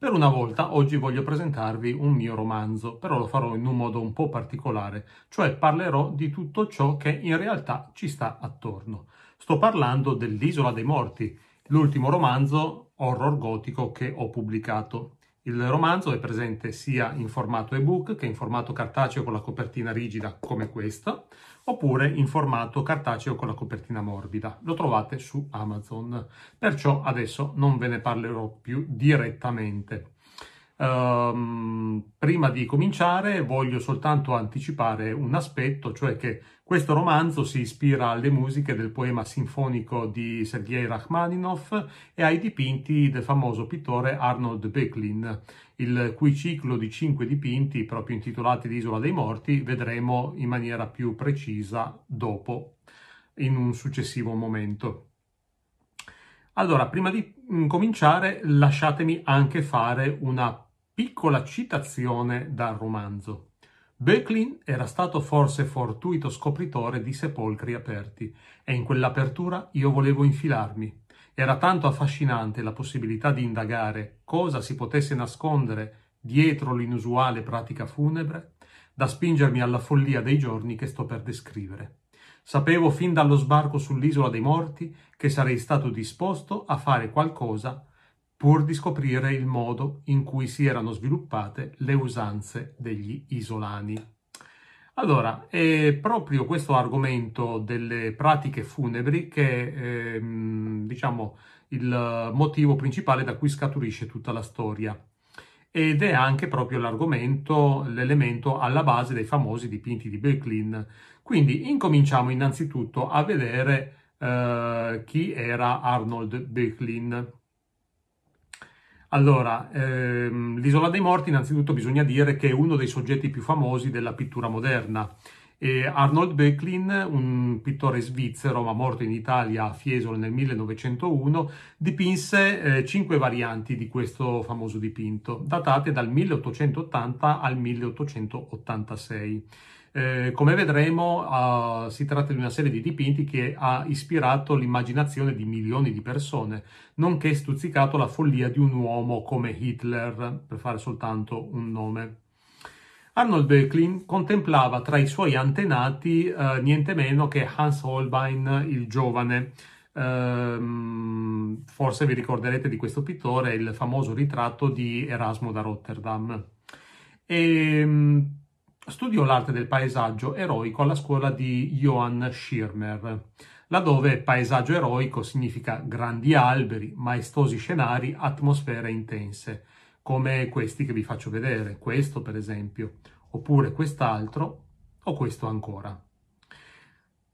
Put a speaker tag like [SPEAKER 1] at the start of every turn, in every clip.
[SPEAKER 1] Per una volta oggi voglio presentarvi un mio romanzo, però lo farò in un modo un po' particolare, cioè parlerò di tutto ciò che in realtà ci sta attorno. Sto parlando dell'Isola dei Morti, l'ultimo romanzo horror gotico che ho pubblicato. Il romanzo è presente sia in formato ebook che in formato cartaceo con la copertina rigida come questa, oppure in formato cartaceo con la copertina morbida. Lo trovate su Amazon. Perciò adesso non ve ne parlerò più direttamente. Um, prima di cominciare voglio soltanto anticipare un aspetto, cioè che questo romanzo si ispira alle musiche del poema sinfonico di Sergei Rachmaninov e ai dipinti del famoso pittore Arnold Böcklin, il cui ciclo di cinque dipinti, proprio intitolati L'Isola dei Morti, vedremo in maniera più precisa dopo, in un successivo momento. Allora, prima di cominciare, lasciatemi anche fare una Piccola citazione dal romanzo. Böcklin era stato forse fortuito scopritore di sepolcri aperti e in quell'apertura io volevo infilarmi. Era tanto affascinante la possibilità di indagare cosa si potesse nascondere dietro l'inusuale pratica funebre da spingermi alla follia dei giorni che sto per descrivere. Sapevo fin dallo sbarco sull'isola dei morti che sarei stato disposto a fare qualcosa pur di scoprire il modo in cui si erano sviluppate le usanze degli isolani. Allora, è proprio questo argomento delle pratiche funebri che è, ehm, diciamo, il motivo principale da cui scaturisce tutta la storia. Ed è anche proprio l'argomento, l'elemento alla base dei famosi dipinti di Böcklin. Quindi incominciamo innanzitutto a vedere eh, chi era Arnold Böcklin. Allora, ehm, l'Isola dei Morti innanzitutto bisogna dire che è uno dei soggetti più famosi della pittura moderna. E Arnold Böcklin, un pittore svizzero ma morto in Italia a Fiesole nel 1901, dipinse eh, cinque varianti di questo famoso dipinto, datate dal 1880 al 1886. Eh, come vedremo, uh, si tratta di una serie di dipinti che ha ispirato l'immaginazione di milioni di persone, nonché stuzzicato la follia di un uomo come Hitler, per fare soltanto un nome. Arnold Böcklin contemplava tra i suoi antenati uh, niente meno che Hans Holbein il giovane. Uh, forse vi ricorderete di questo pittore, il famoso ritratto di Erasmo da Rotterdam. E, um, studiò l'arte del paesaggio eroico alla scuola di Johann Schirmer, laddove paesaggio eroico significa grandi alberi, maestosi scenari, atmosfere intense, come questi che vi faccio vedere, questo per esempio, oppure quest'altro o questo ancora.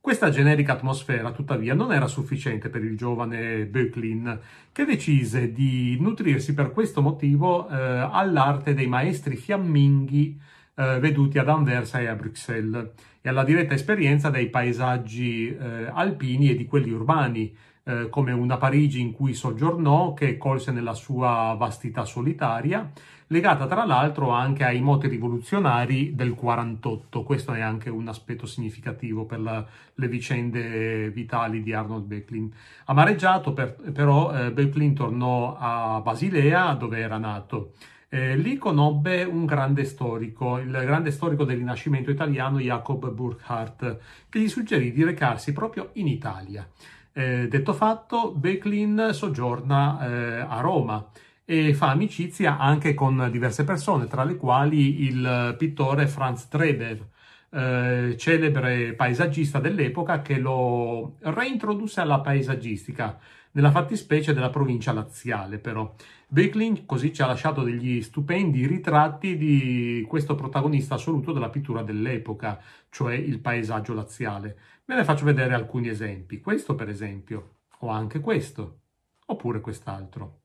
[SPEAKER 1] Questa generica atmosfera, tuttavia, non era sufficiente per il giovane Böcklin, che decise di nutrirsi per questo motivo eh, all'arte dei maestri fiamminghi eh, veduti ad Anversa e a Bruxelles e alla diretta esperienza dei paesaggi eh, alpini e di quelli urbani, eh, come una Parigi in cui soggiornò, che colse nella sua vastità solitaria, legata tra l'altro anche ai moti rivoluzionari del 48. Questo è anche un aspetto significativo per la, le vicende vitali di Arnold Böcklin. Amareggiato per, però, eh, Böcklin tornò a Basilea, dove era nato. Eh, lì conobbe un grande storico, il grande storico del Rinascimento italiano Jacob Burckhardt, che gli suggerì di recarsi proprio in Italia. Eh, detto fatto, Böcklin soggiorna eh, a Roma e fa amicizia anche con diverse persone, tra le quali il pittore Franz Treber, eh, celebre paesaggista dell'epoca che lo reintrodusse alla paesaggistica nella fattispecie della provincia laziale però. Böcklin così ci ha lasciato degli stupendi ritratti di questo protagonista assoluto della pittura dell'epoca, cioè il paesaggio laziale. Ve ne faccio vedere alcuni esempi. Questo per esempio, o anche questo, oppure quest'altro.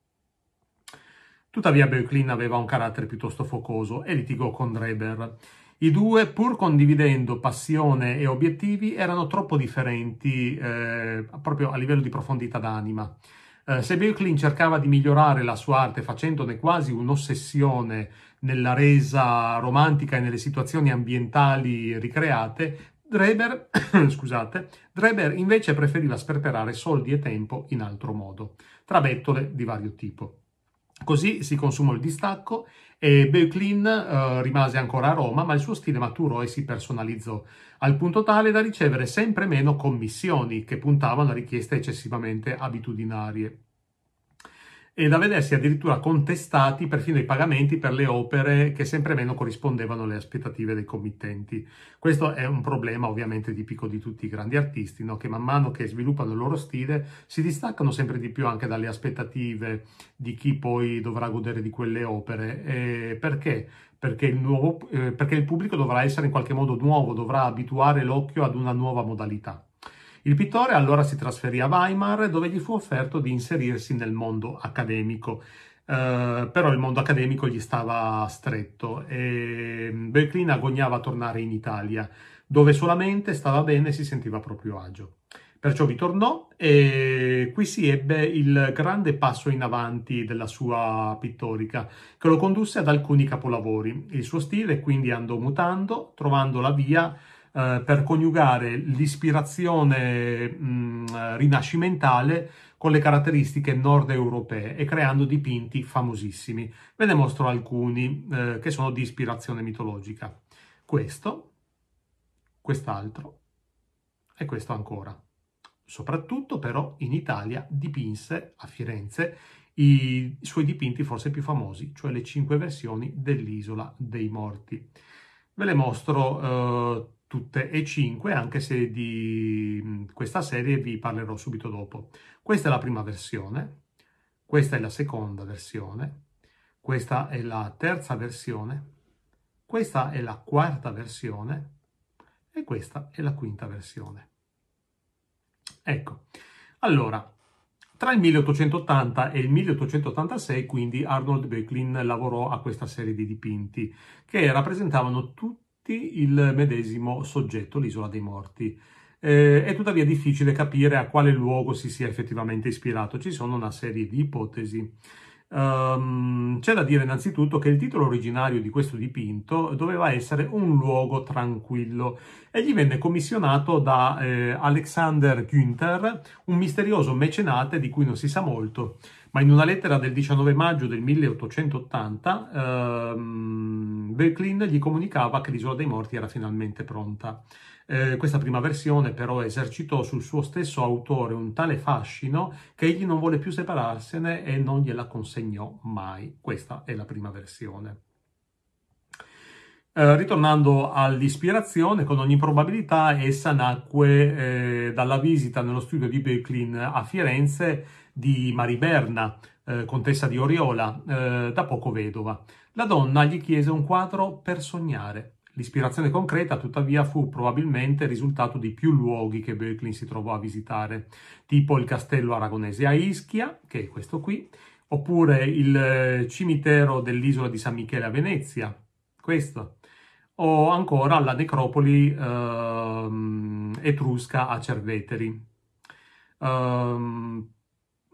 [SPEAKER 1] Tuttavia Böcklin aveva un carattere piuttosto focoso e litigò con Dreber. I due, pur condividendo passione e obiettivi, erano troppo differenti eh, proprio a livello di profondità d'anima. Eh, se Böcklin cercava di migliorare la sua arte facendone quasi un'ossessione nella resa romantica e nelle situazioni ambientali ricreate, Dreber, scusate, Dreber invece preferiva sperperare soldi e tempo in altro modo, tra bettole di vario tipo. Così si consumò il distacco e Beuclin eh, rimase ancora a Roma, ma il suo stile maturò e si personalizzò, al punto tale da ricevere sempre meno commissioni che puntavano a richieste eccessivamente abitudinarie e da vedersi addirittura contestati perfino i pagamenti per le opere che sempre meno corrispondevano alle aspettative dei committenti. Questo è un problema ovviamente tipico di tutti i grandi artisti, no? che man mano che sviluppano il loro stile si distaccano sempre di più anche dalle aspettative di chi poi dovrà godere di quelle opere. E perché? Perché il, nuovo, eh, perché il pubblico dovrà essere in qualche modo nuovo, dovrà abituare l'occhio ad una nuova modalità. Il pittore allora si trasferì a Weimar dove gli fu offerto di inserirsi nel mondo accademico. Uh, però il mondo accademico gli stava stretto e Böcklin agognava a tornare in Italia, dove solamente stava bene e si sentiva proprio agio. Perciò vi tornò e qui si ebbe il grande passo in avanti della sua pittorica, che lo condusse ad alcuni capolavori. Il suo stile quindi andò mutando, trovando la via eh, per coniugare l'ispirazione mh, rinascimentale con le caratteristiche nord europee e creando dipinti famosissimi. Ve ne mostro alcuni eh, che sono di ispirazione mitologica. Questo, quest'altro e questo ancora. Soprattutto però in Italia dipinse a Firenze i suoi dipinti forse più famosi, cioè le cinque versioni dell'Isola dei Morti. Ve le mostro eh, tutte e cinque, anche se di questa serie vi parlerò subito dopo. Questa è la prima versione, questa è la seconda versione, questa è la terza versione, questa è la quarta versione e questa è la quinta versione. Ecco, allora, tra il 1880 e il 1886 quindi Arnold Böcklin lavorò a questa serie di dipinti che rappresentavano tutti il medesimo soggetto, l'isola dei morti. Eh, è tuttavia difficile capire a quale luogo si sia effettivamente ispirato, ci sono una serie di ipotesi. Um, c'è da dire innanzitutto che il titolo originario di questo dipinto doveva essere Un luogo tranquillo e gli venne commissionato da eh, Alexander Günther, un misterioso mecenate di cui non si sa molto, ma in una lettera del 19 maggio del 1880 ehm, Böcklin gli comunicava che l'isola dei morti era finalmente pronta. Eh, questa prima versione però esercitò sul suo stesso autore un tale fascino che egli non vuole più separarsene e non gliela consegnò mai. Questa è la prima versione. Eh, ritornando all'ispirazione, con ogni probabilità essa nacque eh, dalla visita nello studio di Böcklin a Firenze di Mariberna, eh, contessa di Oriola, eh, da poco vedova. La donna gli chiese un quadro per sognare. L'ispirazione concreta, tuttavia, fu probabilmente il risultato di più luoghi che Böcklin si trovò a visitare, tipo il castello aragonese a Ischia, che è questo qui, oppure il eh, cimitero dell'isola di San Michele a Venezia, questo, o ancora la necropoli uh, etrusca a Cerveteri. Um,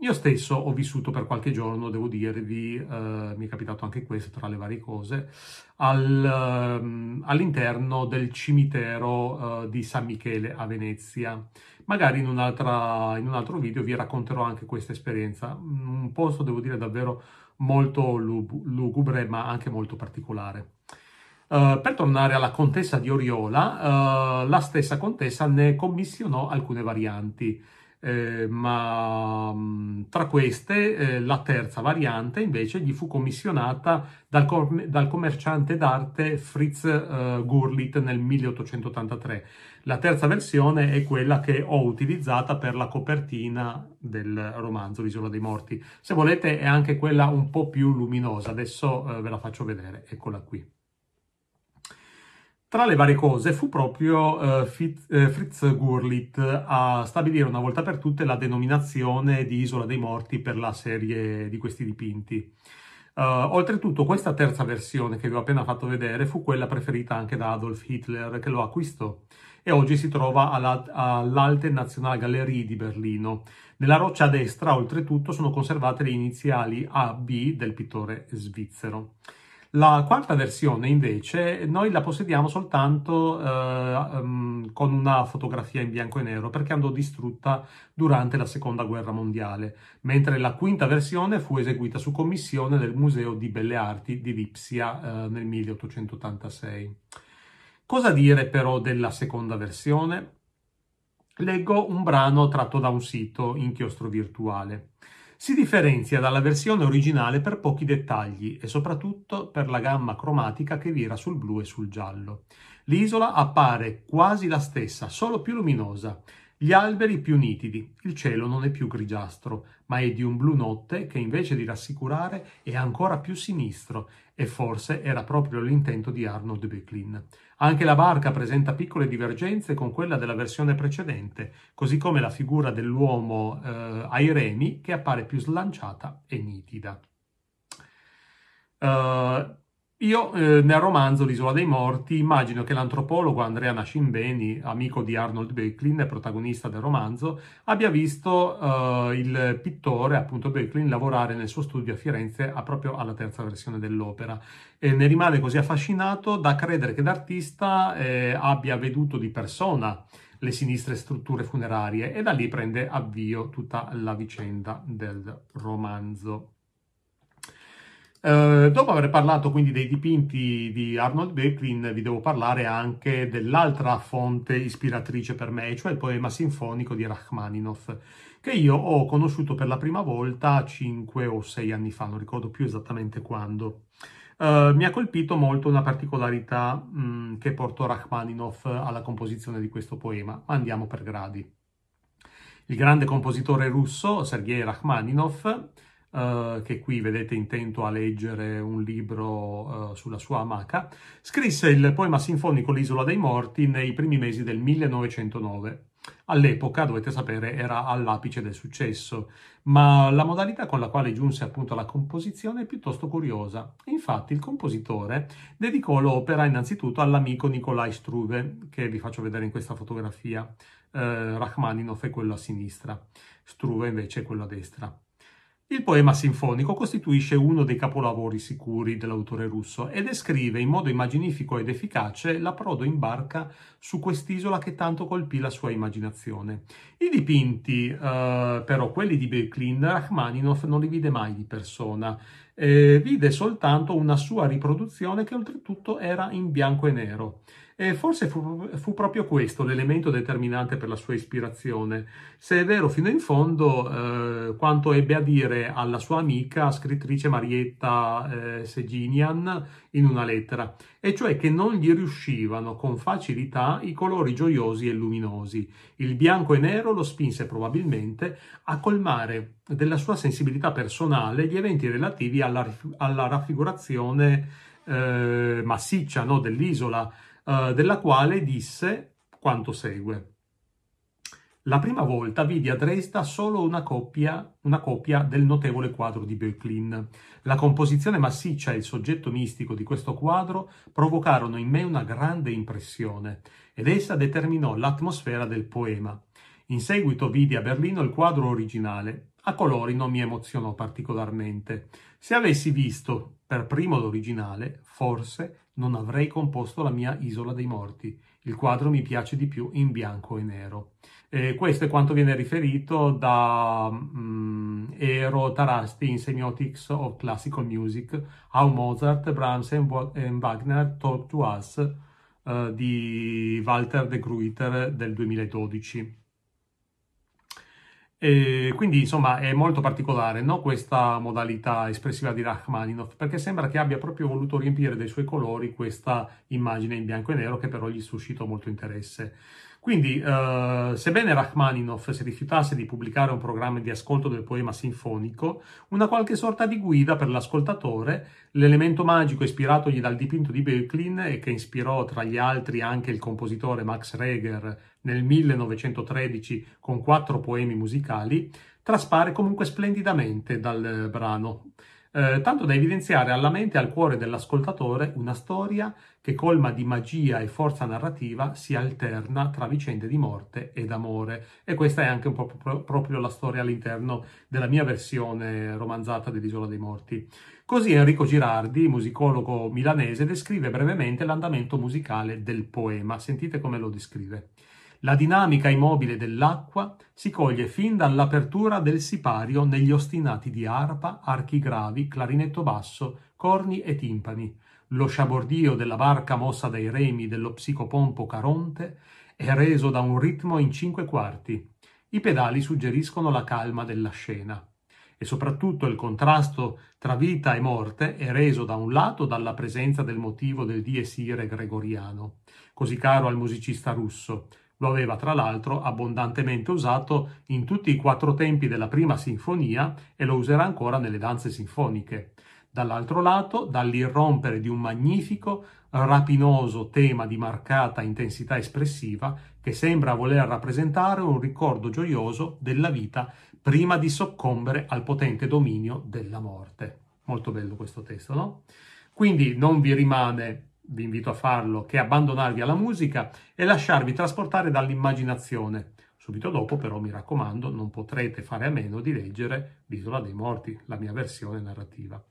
[SPEAKER 1] io stesso ho vissuto per qualche giorno, devo dirvi, eh, mi è capitato anche questo tra le varie cose, al, um, all'interno del cimitero uh, di San Michele a Venezia. Magari in, in, un altro video vi racconterò anche questa esperienza. Un posto, devo dire, davvero molto lugubre, ma anche molto particolare. Uh, per tornare alla contessa di Oriola, uh, la stessa contessa ne commissionò alcune varianti. Eh, ma tra queste eh, la terza variante invece gli fu commissionata dal, com- dal commerciante d'arte Fritz eh, Gurlit nel 1883. La terza versione è quella che ho utilizzata per la copertina del romanzo L'isola dei morti. Se volete è anche quella un po' più luminosa, adesso eh, ve la faccio vedere, eccola qui. Tra le varie cose fu proprio uh, Fritz Gurlit a stabilire una volta per tutte la denominazione di Isola dei Morti per la serie di questi dipinti. Uh, oltretutto questa terza versione che vi ho appena fatto vedere fu quella preferita anche da Adolf Hitler che lo acquistò e oggi si trova alla, all'Alte Nationalgalerie di Berlino. Nella roccia a destra oltretutto sono conservate le iniziali AB del pittore svizzero. La quarta versione invece noi la possediamo soltanto eh, um, con una fotografia in bianco e nero perché andò distrutta durante la seconda guerra mondiale, mentre la quinta versione fu eseguita su commissione del Museo di Belle Arti di Lipsia eh, nel 1886. Cosa dire però della seconda versione? Leggo un brano tratto da un sito inchiostro virtuale. Si differenzia dalla versione originale per pochi dettagli e soprattutto per la gamma cromatica che vira sul blu e sul giallo. L'isola appare quasi la stessa, solo più luminosa. Gli alberi più nitidi, il cielo non è più grigiastro, ma è di un blu notte che invece di rassicurare è ancora più sinistro e forse era proprio l'intento di Arnold Böcklin. Anche la barca presenta piccole divergenze con quella della versione precedente, così come la figura dell'uomo eh, ai remi che appare più slanciata e nitida. Uh, io eh, nel romanzo L'isola dei morti immagino che l'antropologo Andrea Nascimbeni, amico di Arnold Böcklin e protagonista del romanzo, abbia visto eh, il pittore, appunto Böcklin, lavorare nel suo studio a Firenze a proprio alla terza versione dell'opera e ne rimane così affascinato da credere che l'artista eh, abbia veduto di persona le sinistre strutture funerarie e da lì prende avvio tutta la vicenda del romanzo. Uh, dopo aver parlato quindi dei dipinti di Arnold Böcklin, vi devo parlare anche dell'altra fonte ispiratrice per me, cioè il poema sinfonico di Rachmaninoff, che io ho conosciuto per la prima volta 5 o 6 anni fa, non ricordo più esattamente quando. Uh, mi ha colpito molto una particolarità mh, mm, che portò Rachmaninoff alla composizione di questo poema, ma andiamo per gradi. Il grande compositore russo, Sergei Rachmaninoff, Uh, che qui vedete intento a leggere un libro uh, sulla sua amaca, scrisse il poema sinfonico L'isola dei morti nei primi mesi del 1909. All'epoca, dovete sapere, era all'apice del successo, ma la modalità con la quale giunse appunto alla composizione è piuttosto curiosa. Infatti il compositore dedicò l'opera innanzitutto all'amico Nikolai Struve, che vi faccio vedere in questa fotografia. Eh, Rachmaninoff è quello a sinistra, Struve invece è quello a destra. Il poema sinfonico costituisce uno dei capolavori sicuri dell'autore russo e descrive in modo immaginifico ed efficace l'approdo in barca su quest'isola che tanto colpì la sua immaginazione. I dipinti, eh, però, quelli di Böcklin, Rachmaninoff non li vide mai di persona, eh, vide soltanto una sua riproduzione che oltretutto era in bianco e nero. E forse fu, fu, proprio questo l'elemento determinante per la sua ispirazione, se è vero fino in fondo eh, quanto ebbe a dire alla sua amica scrittrice Marietta eh, Seginian in una lettera, e cioè che non gli riuscivano con facilità i colori gioiosi e luminosi. Il bianco e nero lo spinse probabilmente a colmare della sua sensibilità personale gli eventi relativi alla, alla raffigurazione eh, massiccia no, dell'isola, eh, della quale disse quanto segue. La prima volta vidi a Dresda solo una copia, una copia del notevole quadro di Böcklin. La composizione massiccia e il soggetto mistico di questo quadro provocarono in me una grande impressione ed essa determinò l'atmosfera del poema. In seguito vidi a Berlino il quadro originale. A colori non mi emozionò particolarmente. Se avessi visto per primo l'originale, forse non avrei composto la mia Isola dei Morti. Il quadro mi piace di più in bianco e nero. Eh, questo è quanto viene riferito da um, Eero Tarasti in Semiotics of Classical Music, How Mozart, Brahms and Wagner Talk to Us uh, di Walter de Gruyter del 2012. E quindi insomma è molto particolare no? questa modalità espressiva di Rachmaninoff perché sembra che abbia proprio voluto riempire dei suoi colori questa immagine in bianco e nero che però gli suscitò molto interesse. Quindi, eh, sebbene Rachmaninoff si rifiutasse di pubblicare un programma di ascolto del poema sinfonico, una qualche sorta di guida per l'ascoltatore, l'elemento magico ispiratogli dal dipinto di Böcklin e che ispirò tra gli altri anche il compositore Max Reger nel 1913 con quattro poemi musicali, traspare comunque splendidamente dal brano. Eh, tanto da evidenziare alla mente e al cuore dell'ascoltatore una storia che colma di magia e forza narrativa si alterna tra vicende di morte ed amore. E questa è anche un po' proprio la storia all'interno della mia versione romanzata dell'Isola dei Morti. Così Enrico Girardi, musicologo milanese, descrive brevemente l'andamento musicale del poema. Sentite come lo descrive. La dinamica immobile dell'acqua si coglie fin dall'apertura del sipario negli ostinati di arpa, archi gravi, clarinetto basso, corni e timpani. Lo sciabordio della barca mossa dai remi dello psicopompo Caronte è reso da un ritmo in cinque quarti. I pedali suggeriscono la calma della scena. E soprattutto il contrasto tra vita e morte è reso da un lato dalla presenza del motivo del dies irae gregoriano, così caro al musicista russo, lo aveva tra l'altro abbondantemente usato in tutti i quattro tempi della prima sinfonia e lo userà ancora nelle danze sinfoniche. Dall'altro lato, dall'irrompere di un magnifico, rapinoso tema di marcata intensità espressiva che sembra voler rappresentare un ricordo gioioso della vita prima di soccombere al potente dominio della morte. Molto bello questo testo, no? Quindi non vi rimane vi invito a farlo, che abbandonarvi alla musica e lasciarvi trasportare dall'immaginazione. Subito dopo, però, mi raccomando, non potrete fare a meno di leggere L'Isola dei Morti, la mia versione narrativa.